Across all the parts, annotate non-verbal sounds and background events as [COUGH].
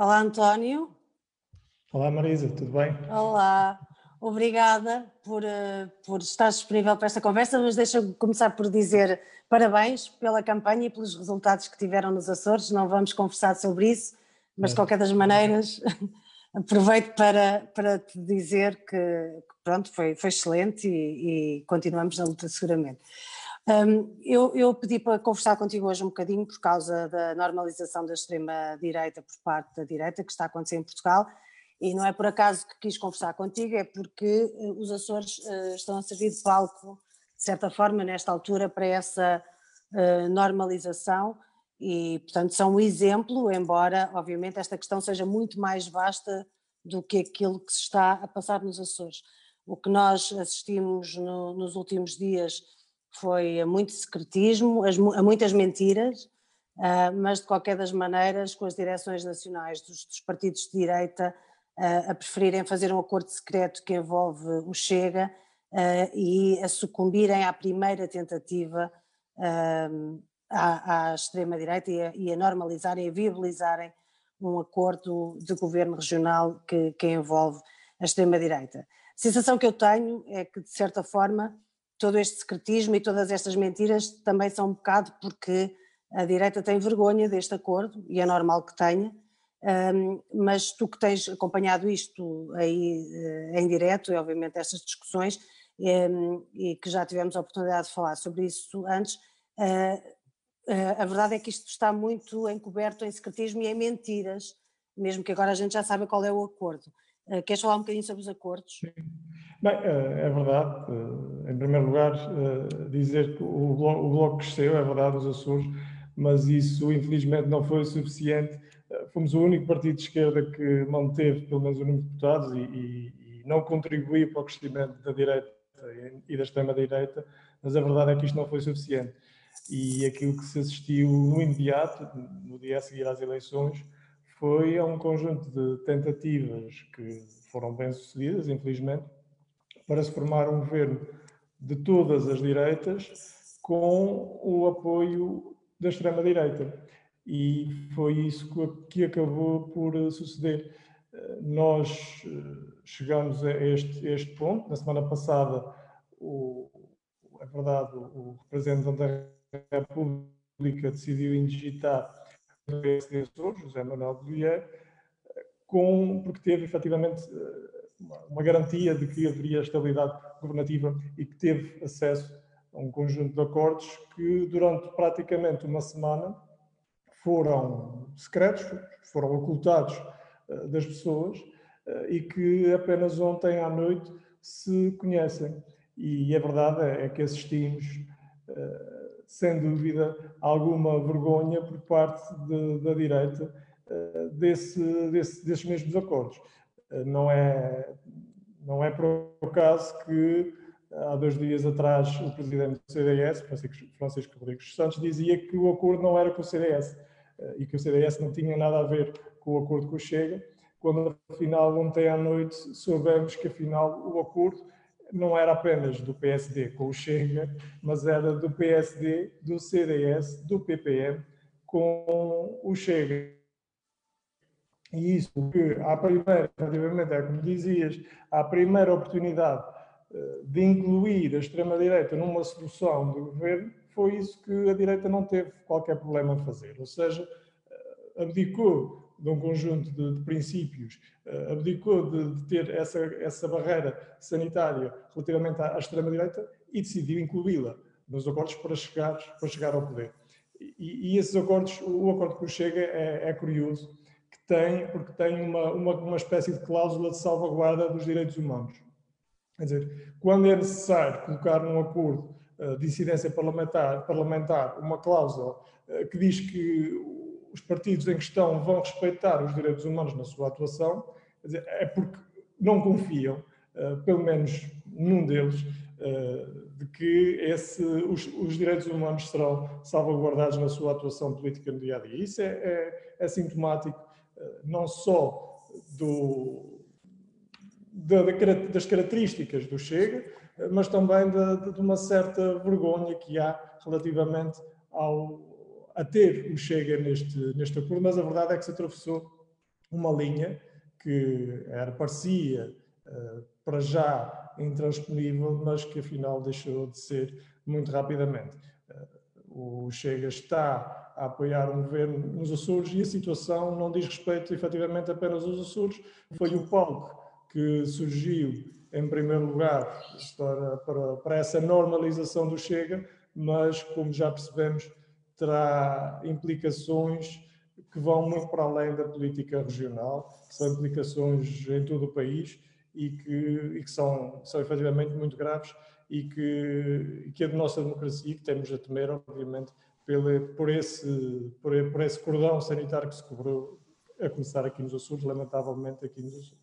Olá, António. Olá, Marisa, tudo bem? Olá, obrigada por, uh, por estar disponível para esta conversa, mas deixa-me começar por dizer parabéns pela campanha e pelos resultados que tiveram nos Açores. Não vamos conversar sobre isso, mas de qualquer das maneiras [LAUGHS] aproveito para, para te dizer que, que pronto, foi, foi excelente e, e continuamos na luta seguramente. Um, eu, eu, pedi para conversar contigo hoje um bocadinho por causa da normalização da extrema-direita por parte da direita que está a acontecer em Portugal e não é por acaso que quis conversar contigo, é porque eh, os Açores uh, estão a servir de palco, de certa forma, nesta altura, para essa uh, normalização e, portanto, são um exemplo, embora, obviamente, esta questão seja muito mais vasta do que aquilo que se está a passar nos Açores. O que nós assistimos no, nos últimos dias foi a muito secretismo, a muitas mentiras, uh, mas de qualquer das maneiras, com as direções nacionais dos, dos partidos de direita uh, a preferirem fazer um acordo secreto que envolve o Chega uh, e a sucumbirem à primeira tentativa à, à extrema-direita e, e, a normalizarem, a viabilizarem um acordo de governo regional que, que envolve a extrema-direita. A sensação que eu tenho é que, de certa forma, todo este secretismo e todas estas mentiras também são um bocado porque a direita tem vergonha deste acordo, e é normal que tenha, um, mas tu que tens acompanhado isto aí uh, em direto, e obviamente estas discussões, um, e que já tivemos a oportunidade de falar sobre isso antes, uh, uh, a verdade é que isto está muito encoberto em secretismo e em mentiras, mesmo que agora a gente já saiba qual é o acordo. Queres falar um bocadinho sobre os acordos? Sim. Bem, é verdade. Em primeiro lugar, dizer que o bloco, cresceu, é verdade, os Açores, mas isso infelizmente não foi suficiente fomos o único partido de esquerda que manteve pelo menos o número de deputados e, e, e não contribuiu para o crescimento da direita e da extrema-direita, mas a verdade é que isto não foi suficiente. E aquilo que se assistiu no imediato, no dia a seguir às eleições, foi a um conjunto de tentativas que foram bem-sucedidas, infelizmente, para se formar um governo de todas as direitas com o apoio da extrema-direita e foi isso que acabou por eh, suceder. Eh, nós eh, chegamos a este, a este ponto. Na semana passada, o, é verdade, o representante da República decidiu indigitar o PSD José Manuel Bolheiro, com, porque teve efetivamente uma garantia de que haveria estabilidade governativa e que teve acesso a um conjunto de acordos que durante praticamente uma semana foram secretos, foram ocultados uh, das pessoas uh, e que apenas ontem à noite se conhecem. E a verdade é, é que assistimos, sem dúvida, alguma vergonha por parte de, da direita desse, desse, desses mesmos acordos. Não é, não é por acaso que há dois dias atrás o presidente do CDS, Francisco Rodrigues Santos, dizia que o acordo não era com o CDS, e que o CDS não tinha nada a ver com o acordo com o Chega, quando afinal ontem à noite soubemos que afinal o acordo não era apenas do PSD com o Chega, mas era do PSD, do CDS, do PPM com o Chega. E isso que, à primeira, relativamente é como dizias, à primeira oportunidade eh, de incluir a extrema-direita numa solução do governo, foi isso que a direita não teve qualquer problema em fazer. Ou seja, eh, abdicou de um conjunto de, de princípios, uh, abdicou de, de, ter essa, essa barreira sanitária relativamente à, à extrema-direita e decidiu incluí-la nos acordos para chegar, para chegar ao poder. E, e esses acordos, o acordo que chega é, é, curioso, que tem, porque tem uma, uma, uma espécie de cláusula de salvaguarda dos direitos humanos. Quer dizer, quando é necessário colocar num acordo eh, de incidência parlamentar, parlamentar uma cláusula eh, que diz que os partidos em questão vão respeitar os direitos humanos na sua atuação, é porque não confiam, eh, pelo menos num deles, de que esse, os, os, direitos humanos serão salvaguardados na sua atuação política no dia a dia. Isso é, é, é sintomático não só do, da, das características do Chega, mas também de, de, uma certa vergonha que há relativamente ao, a ter o Chega neste, neste acordo, mas a verdade é que se atravessou uma linha que era, parecia uh, para já intransponível, mas que afinal deixou de ser muito rapidamente. Uh, o Chega está a apoiar um governo nos Açores e a situação não diz respeito efetivamente apenas aos Açores, foi o palco que surgiu em primeiro lugar para, para, para essa normalização do Chega, mas como já percebemos terá implicações que vão muito para além da política regional, são implicações em todo o país e que, e que são, são efetivamente muito graves e que, e que a nossa democracia, que temos a temer, obviamente, pelo, por, esse, por, por esse cordão sanitário que se cobrou, a começar aqui nos Açores, lamentavelmente aqui nos Açores.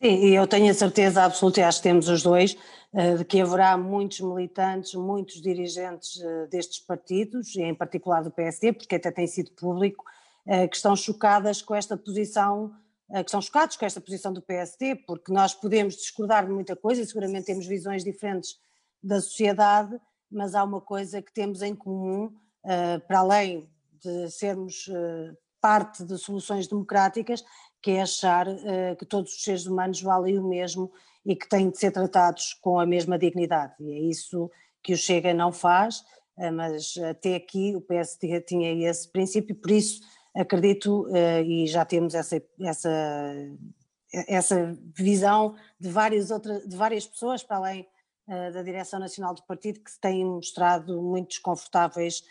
Sim, e eu tenho a certeza absoluta, e acho que temos os dois, eh, de que haverá muitos militantes, muitos dirigentes eh, destes partidos, e em particular do PSD, porque até tem sido público, eh, que estão chocadas com esta posição, que estão chocados com esta posição do PSD, porque nós podemos discordar de muita coisa e seguramente temos visões diferentes da sociedade, mas há uma coisa que temos em comum, para além de sermos parte de soluções democráticas, que é achar que todos os seres humanos valem o mesmo e que têm de ser tratados com a mesma dignidade. E é isso que o Chega não faz, eh, mas até aqui o PSD tinha esse princípio, por isso acredito, eh, e já temos essa, essa, essa visão de várias, outras, de várias pessoas, para além da direção nacional do partido, que se têm mostrado muito desconfortáveis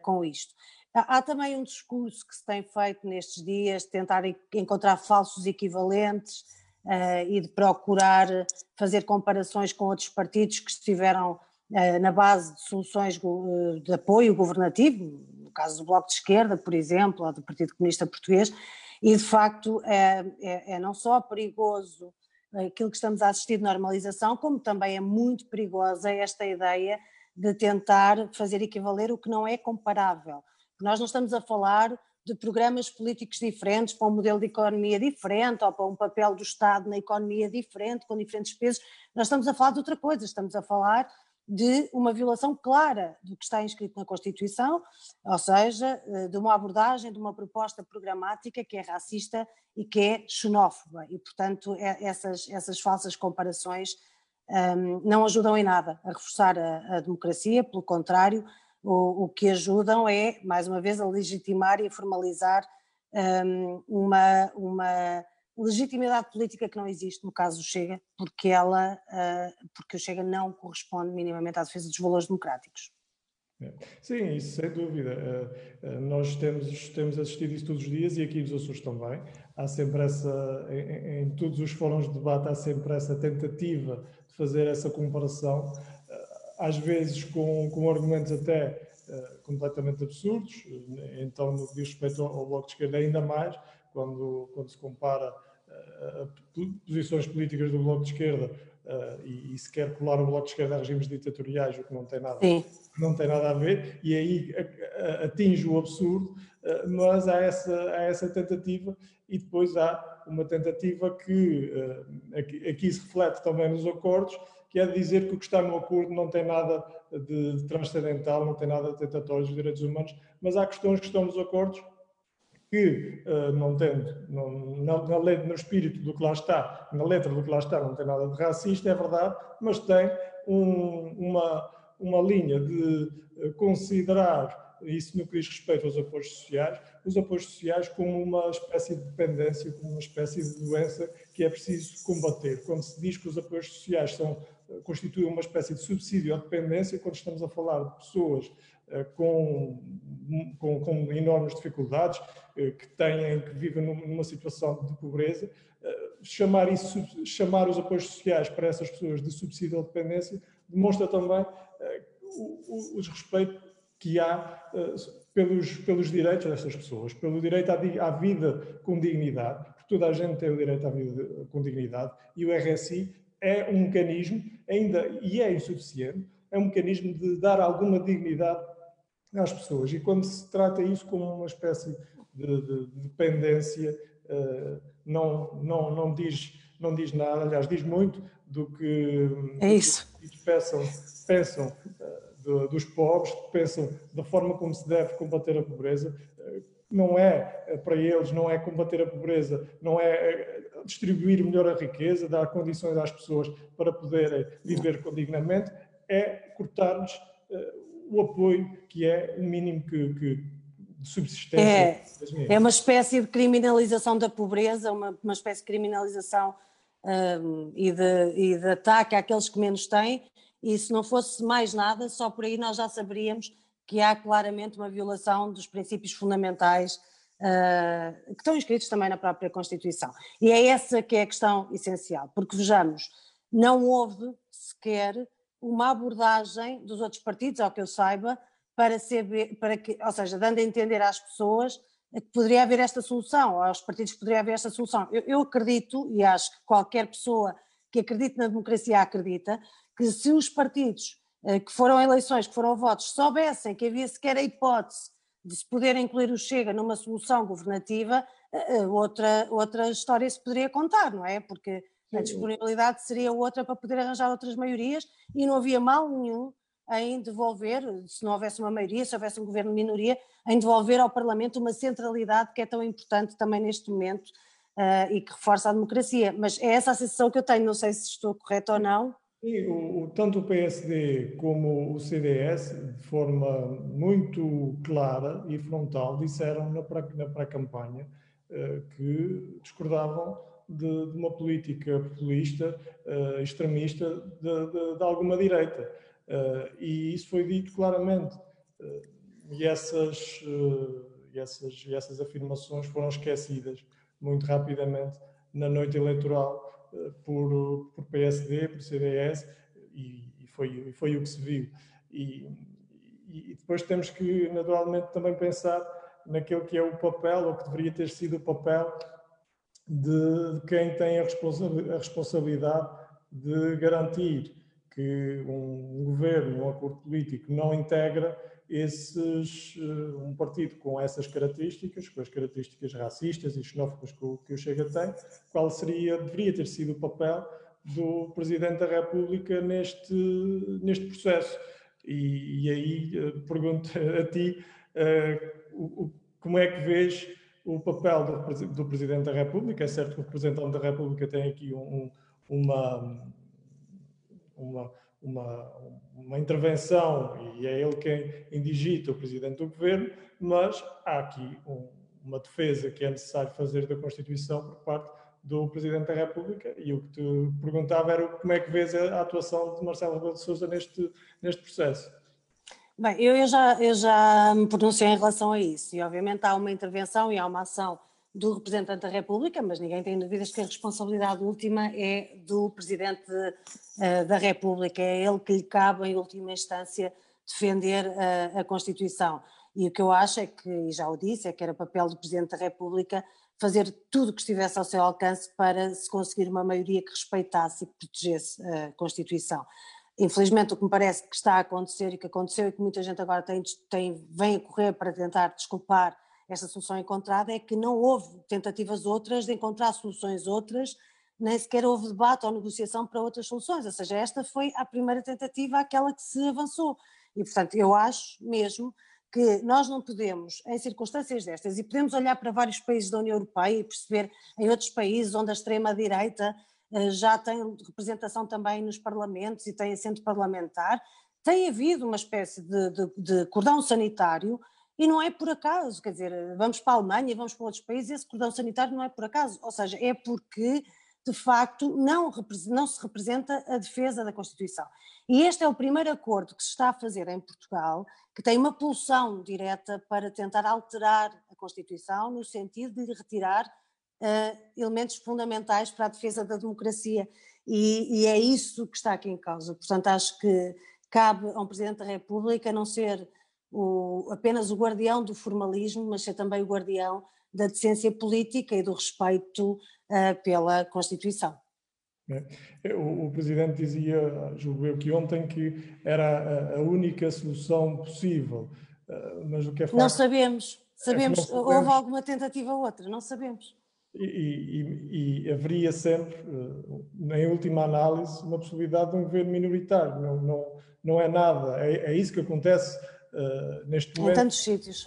com isto. Há também um discurso que se tem feito nestes dias, tentar encontrar falsos equivalentes, uh, e de procurar fazer comparações com outros partidos que estiveram uh, na base de soluções eh, de apoio governativo, no caso do Bloco de Esquerda, por exemplo, ou do Partido Comunista Português, e de facto é, é, é não só perigoso aquilo que estamos a assistir de normalização, como também é muito perigosa esta ideia de tentar fazer equivaler o que não é comparável. Nós não estamos a falar de programas políticos diferentes, para um modelo de economia diferente ou para um papel do Estado na economia diferente, com diferentes pesos. Nós estamos a falar de outra coisa, estamos a falar de uma violação clara do que está inscrito na Constituição, ou seja, eh, de uma abordagem, de uma proposta programática que é racista e que é xenófoba. E, portanto, é, essas, essas falsas comparações um, não ajudam em nada a reforçar a, a democracia, pelo contrário, o, o que ajudam é, mais uma vez, a legitimar e a formalizar um, uma, uma legitimidade política que não existe no caso do Chega, porque ela, uh, porque o Chega não corresponde minimamente à defesa dos valores democráticos. É. Sim, isso sem dúvida. Uh, uh, nós temos, temos assistido isso todos os dias e aqui nos Açores também. Há sempre essa, em, em todos os fóruns de debate, há sempre essa tentativa de fazer essa comparação às vezes com, com argumentos até uh, completamente absurdos, então no que diz respeito ao, ao Bloco de Esquerda ainda mais, quando, quando se compara uh, posições políticas do Bloco de Esquerda uh, e, e, se quer colar o Bloco de Esquerda a regimes ditatoriais, o que não tem nada, não tem nada a ver, e aí atinge o absurdo, mas há essa, há essa tentativa e depois há uma tentativa que aqui, aqui se reflete também nos acordos, que é dizer que o que está no acordo não tem nada de transcendental, não tem nada de tentatório dos direitos humanos, mas há questões que estão nos acordos que, uh, não tendo, não, na, lei, no espírito do que lá está, na letra do que lá está, não tem nada de racista, é verdade, mas tem um, uma, uma linha de eh, considerar isso no que diz respeito aos apoios sociais, os apoios sociais como uma espécie de dependência, como uma espécie de doença que é preciso combater. Quando se diz que os apoios sociais são constitui uma espécie de subsídio à dependência quando estamos a falar de pessoas eh, com, com, com enormes dificuldades, eh, que têm, que vivem numa situação de pobreza, eh, chamar, isso, chamar os apoios sociais para essas pessoas de subsídio à dependência demonstra também o, o, o respeito que há pelos, pelos direitos dessas pessoas, pelo direito à, à, vida com dignidade, porque toda a gente tem o direito à vida com dignidade, e o RSI é um mecanismo, ainda e é insuficiente, é um mecanismo de dar alguma dignidade às pessoas. E quando se trata isso como uma espécie de, de, de dependência, uh, não, não, não, diz, não diz nada, aliás, diz muito do que, é isso. Que pensam, pensam uh, dos pobres, pensam da forma como se deve combater a pobreza, uh, não é para eles, não é combater a pobreza, não é distribuir melhor a riqueza, dar condições às pessoas para poderem viver dignamente, é cortar-lhes o apoio que é o mínimo que, que de subsistência. É, é uma espécie de criminalização da pobreza, uma, uma espécie de criminalização um, e, de, e de ataque àqueles que menos têm, e se não fosse mais nada, só por aí nós já saberíamos que há claramente uma violação dos princípios fundamentais uh, que estão inscritos também na própria Constituição. E é essa que é a questão essencial, porque vejamos, não houve sequer uma abordagem dos outros partidos, ao que eu saiba, para saber, para que, ou seja, dando a entender às pessoas que poderia haver esta solução, aos partidos que poderia haver esta solução. Eu, eu acredito, e acho que qualquer pessoa que acredite na democracia acredita, que se os partidos eh, que foram eleições, que foram votos, soubessem que havia sequer a hipótese de se poder incluir o Chega numa solução governativa, eh, eh, outra, outra história se poderia contar, não é? Porque a disponibilidade seria outra para poder arranjar outras maiorias e não havia mal nenhum em devolver, se não houvesse uma maioria, se houvesse um governo de minoria, em devolver ao Parlamento uma centralidade que é tão importante também neste momento uh, e que reforça a democracia. Mas é essa a sensação que eu tenho, não sei se estou correto ou não. O, tanto o PSD como o CDS, de forma muito clara e frontal, disseram na pré-campanha uh, que discordavam de, de, uma política populista, uh, extremista de, de, de alguma direita. Uh, e isso foi dito claramente. E, essas, essas, e essas afirmações foram esquecidas muito rapidamente na noite eleitoral por, por PSD, por CDS, e, e, foi, foi o que se viu. E, e depois temos que, naturalmente, também pensar naquele que é o papel, ou que deveria ter sido o papel, de quem tem a responsabilidade de garantir que um governo, um acordo político não integra esses, eh, um partido com essas características, com as características racistas e xenófobas que o, que o Chega tem, qual seria, deveria ter sido o papel do Presidente da República neste, neste processo. E, e aí eh, pergunto a ti uh, como é que vês o papel do, do, Presidente da República. É certo que o Representante da República tem aqui um, uma uma, uma, uma intervenção e é ele quem indigita o presidente do governo, mas há aqui um, uma defesa que é necessário fazer da Constituição por parte do Presidente da República e o que te perguntava era como é que vês a atuação de Marcelo Rebelo de Sousa neste, neste processo. Bem, eu, já, eu já me pronunciei em relação a isso e obviamente há uma intervenção e há uma ação do representante da República, mas ninguém tem dúvidas que a responsabilidade última é do presidente uh, da República, é ele que lhe cabe, em última instância, defender uh, a Constituição. E o que eu acho é que, e já o disse, é que era papel do presidente da República fazer tudo o que estivesse ao seu alcance para se conseguir uma maioria que respeitasse e que protegesse a Constituição. Infelizmente, o que me parece que está a acontecer e que aconteceu e que muita gente agora tem, tem, vem a correr para tentar desculpar esta solução encontrada é que não houve tentativas outras de encontrar soluções outras, nem sequer houve debate ou negociação para outras soluções, ou seja, esta foi a primeira tentativa, aquela que se avançou. E, portanto, eu acho mesmo que nós não podemos, em circunstâncias destas, e podemos olhar para vários países da União Europeia e perceber em outros países onde a extrema-direita eh, já tem representação também nos parlamentos e tem assento parlamentar, tem havido uma espécie de, de, de cordão sanitário e não é por acaso, quer dizer, vamos para a Alemanha, vamos para outros países, esse cordão sanitário não é por acaso, ou seja, é porque de facto não, não se representa a defesa da Constituição. E este é o primeiro acordo que se está a fazer em Portugal, que tem uma pulsão direta para tentar alterar a Constituição no sentido de retirar uh, elementos fundamentais para a defesa da democracia. E, e, é isso que está aqui em causa. Portanto, acho que cabe a um Presidente da República não ser o, apenas o guardião do formalismo, mas ser também o guardião da decência política e do respeito uh, pela Constituição. É. O, o, Presidente dizia, julgo eu que ontem, que era a, a única solução possível, uh, mas o que é facto... Não sabemos, sabemos, é não sabemos. houve alguma tentativa ou outra, não sabemos. E, e, e, haveria sempre, em última análise, uma possibilidade de um governo minoritário, não, não, não é nada, é, é isso que acontece uh, neste momento. Em tantos sítios.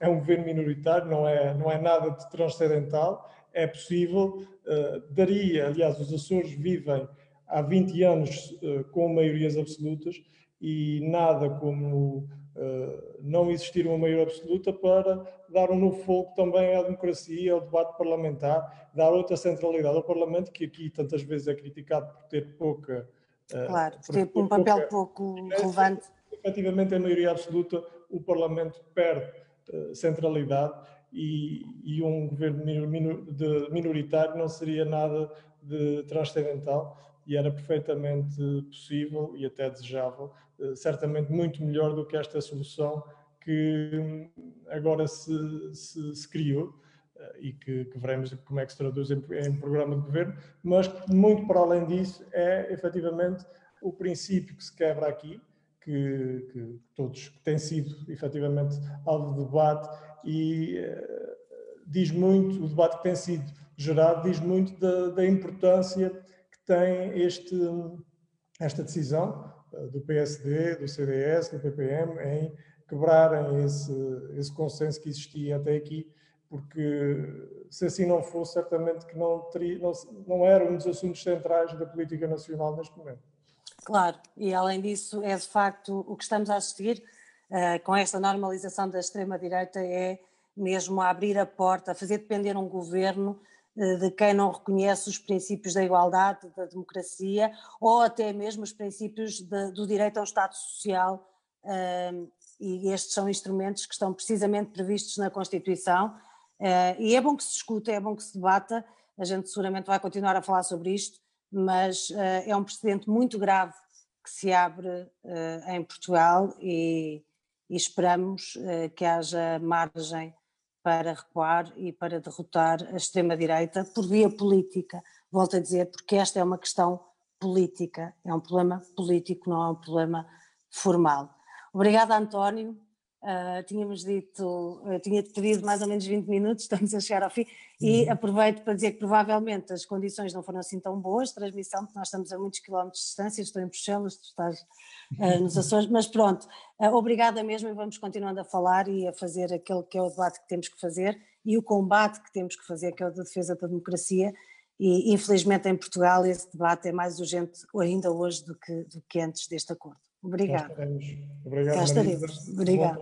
É um governo minoritário, não é, não é nada de transcendental, é possível, uh, daria, aliás, os Açores vivem há 20 anos uh, com maiorias absolutas e nada como uh, não existir uma maioria absoluta para dar um novo foco também à democracia, ao debate parlamentar, dar outra centralidade ao Parlamento, que aqui tantas vezes é criticado por ter pouca. Claro, por ter um papel pouco relevante. Efetivamente, a maioria absoluta, o Parlamento perde centralidade e, e um governo minoritário não seria nada de transcendental e era perfeitamente possível e até desejável, eh, certamente muito melhor do que esta solução que hum, agora se, se, se criou eh, e que, que, veremos como é que se traduz em, em programa de governo, mas muito para além disso é efetivamente o princípio que se quebra aqui, que, que todos que têm sido efetivamente alvo de debate e uh, diz muito, o debate que tem sido gerado diz muito da, da importância que tem este, esta decisão uh, do PSD, do CDS, do PPM em quebrarem esse, esse consenso que existia até aqui, porque se assim não fosse, certamente que não, teria, não, não era um dos assuntos centrais da política nacional neste momento. Claro, e além disso, é de facto o que estamos a assistir uh, com esta normalização da extrema-direita é mesmo a abrir a porta, a fazer depender um governo uh, de quem não reconhece os princípios da igualdade, da democracia ou até mesmo os princípios de, do direito ao Estado Social. Uh, e estes são instrumentos que estão precisamente previstos na Constituição. e é bom que se discuta, é bom que se debata. A gente seguramente vai continuar a falar sobre isto, mas é um precedente muito grave que se abre uh, em Portugal e, e esperamos uh, que haja margem para recuar e para derrotar a extrema-direita por via política. Volto a dizer, porque esta é uma questão política, é um problema político, não é um problema formal. Obrigada, António. Uh, tínhamos dito, eu tinha pedido mais ou menos 20 minutos, [LAUGHS] estamos a chegar ao fim, e uhum. aproveito para dizer que provavelmente as condições não foram assim tão boas transmissão, porque nós estamos a muitos quilómetros de distância, estou em Bruxelas, tu estás uh, nos Açores, mas pronto, uh, obrigada mesmo e vamos continuando a falar e a fazer aquele que é o debate que temos que fazer e o combate que temos que fazer, que é o da defesa da democracia, e infelizmente em Portugal esse debate é mais urgente ainda hoje do que, do que antes deste acordo. Obrigada. Obrigado, Cá estaremos. Obrigada.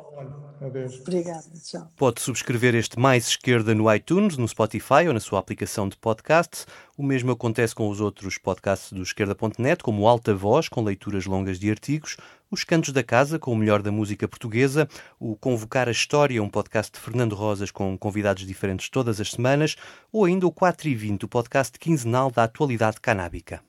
Obrigada. Tchau. Pode subscrever este Mais Esquerda no iTunes, no Spotify ou na sua aplicação de podcast. O mesmo acontece com os outros podcasts do Esquerda.net, como Alta Voz, com leituras longas de artigos, os Cantos da Casa, com o melhor da música portuguesa, o Convocar a História, um podcast de Fernando Rosas com convidados diferentes todas as semanas, ou ainda o 4 e 20, o podcast quinzenal da atualidade canábica.